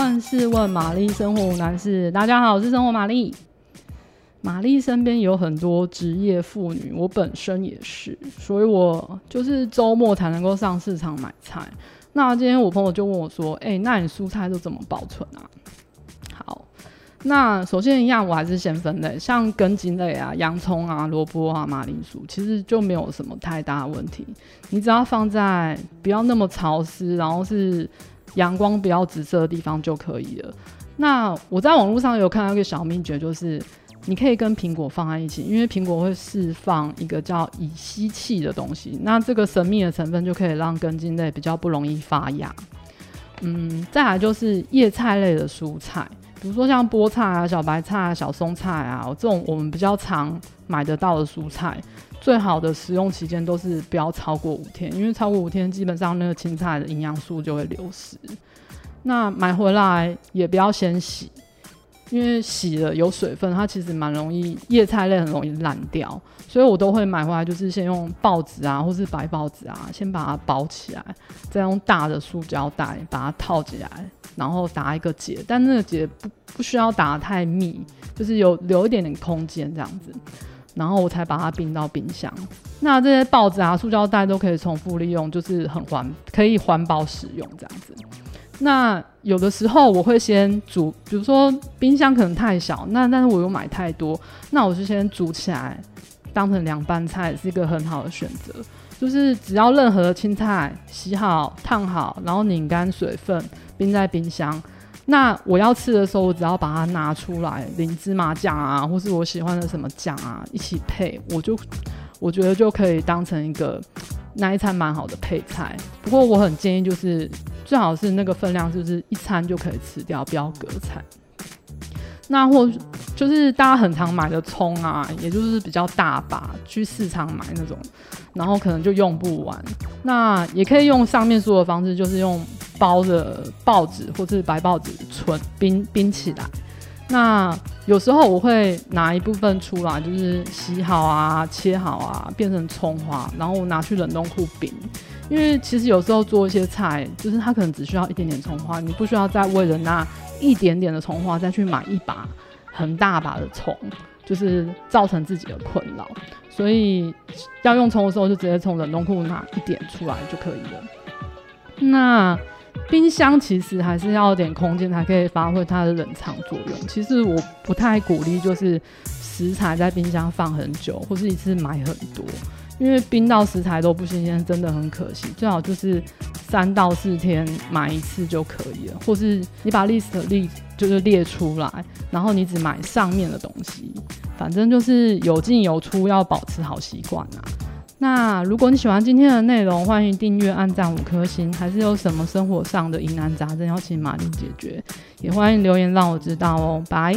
万事问玛丽，生活无难事。大家好，我是生活玛丽。玛丽身边有很多职业妇女，我本身也是，所以我就是周末才能够上市场买菜。那今天我朋友就问我说：“哎、那你蔬菜都怎么保存啊？”好，那首先一样，我还是先分类，像根茎类啊，洋葱啊、萝卜啊、马铃薯，其实就没有什么太大的问题。你只要放在不要那么潮湿，然后是阳光比较直射的地方就可以了。那我在网络上有看到一个小秘诀，就是你可以跟苹果放在一起，因为苹果会释放一个叫乙烯气的东西，那这个神秘的成分就可以让根茎类比较不容易发芽。嗯，再来就是叶菜类的蔬菜，比如说像菠菜啊、小白菜啊、小松菜啊，这种我们比较常买得到的蔬菜，最好的食用期间都是不要超过五天，因为超过五天，基本上那个青菜的营养素就会流失。那买回来也不要先洗，因为洗了有水分，它其实蛮容易，叶菜类很容易烂掉，所以我都会买回来就是先用报纸啊，或是白报纸啊，先把它包起来，再用大的塑胶袋把它套起来，然后打一个结，但那个结不不需要打得太密，就是有留一点点空间这样子，然后我才把它冰到冰箱。那这些报纸啊、塑胶袋都可以重复利用，就是很环，可以环保使用这样子。那有的时候我会先煮，比如说冰箱可能太小，那但是我又买太多，那我就先煮起来，当成凉拌菜是一个很好的选择。就是只要任何青菜洗好、烫好，然后拧干水分，冰在冰箱。那我要吃的时候，我只要把它拿出来，淋芝麻酱啊，或是我喜欢的什么酱啊一起配，我就我觉得就可以当成一个那一餐蛮好的配菜。不过我很建议就是。最好是那个分量，就是一餐就可以吃掉，不要隔菜。那或就是大家很常买的葱啊，也就是比较大把，去市场买那种，然后可能就用不完。那也可以用上面说的方式，就是用包的报纸或是白报纸存冰冰起来。那有时候我会拿一部分出来，就是洗好啊、切好啊，变成葱花，然后我拿去冷冻库冰。因为其实有时候做一些菜，就是它可能只需要一点点葱花，你不需要再为了那一点点的葱花再去买一把很大把的葱，就是造成自己的困扰。所以要用葱的时候，就直接从冷冻库拿一点出来就可以了。那冰箱其实还是要点空间才可以发挥它的冷藏作用。其实我不太鼓励，就是食材在冰箱放很久，或是一次买很多。因为冰到食材都不新鲜，真的很可惜。最好就是三到四天买一次就可以了，或是你把 list 列就是列出来，然后你只买上面的东西，反正就是有进有出，要保持好习惯啊。那如果你喜欢今天的内容，欢迎订阅、按赞五颗星。还是有什么生活上的疑难杂症要请马丽解决，也欢迎留言让我知道哦。拜。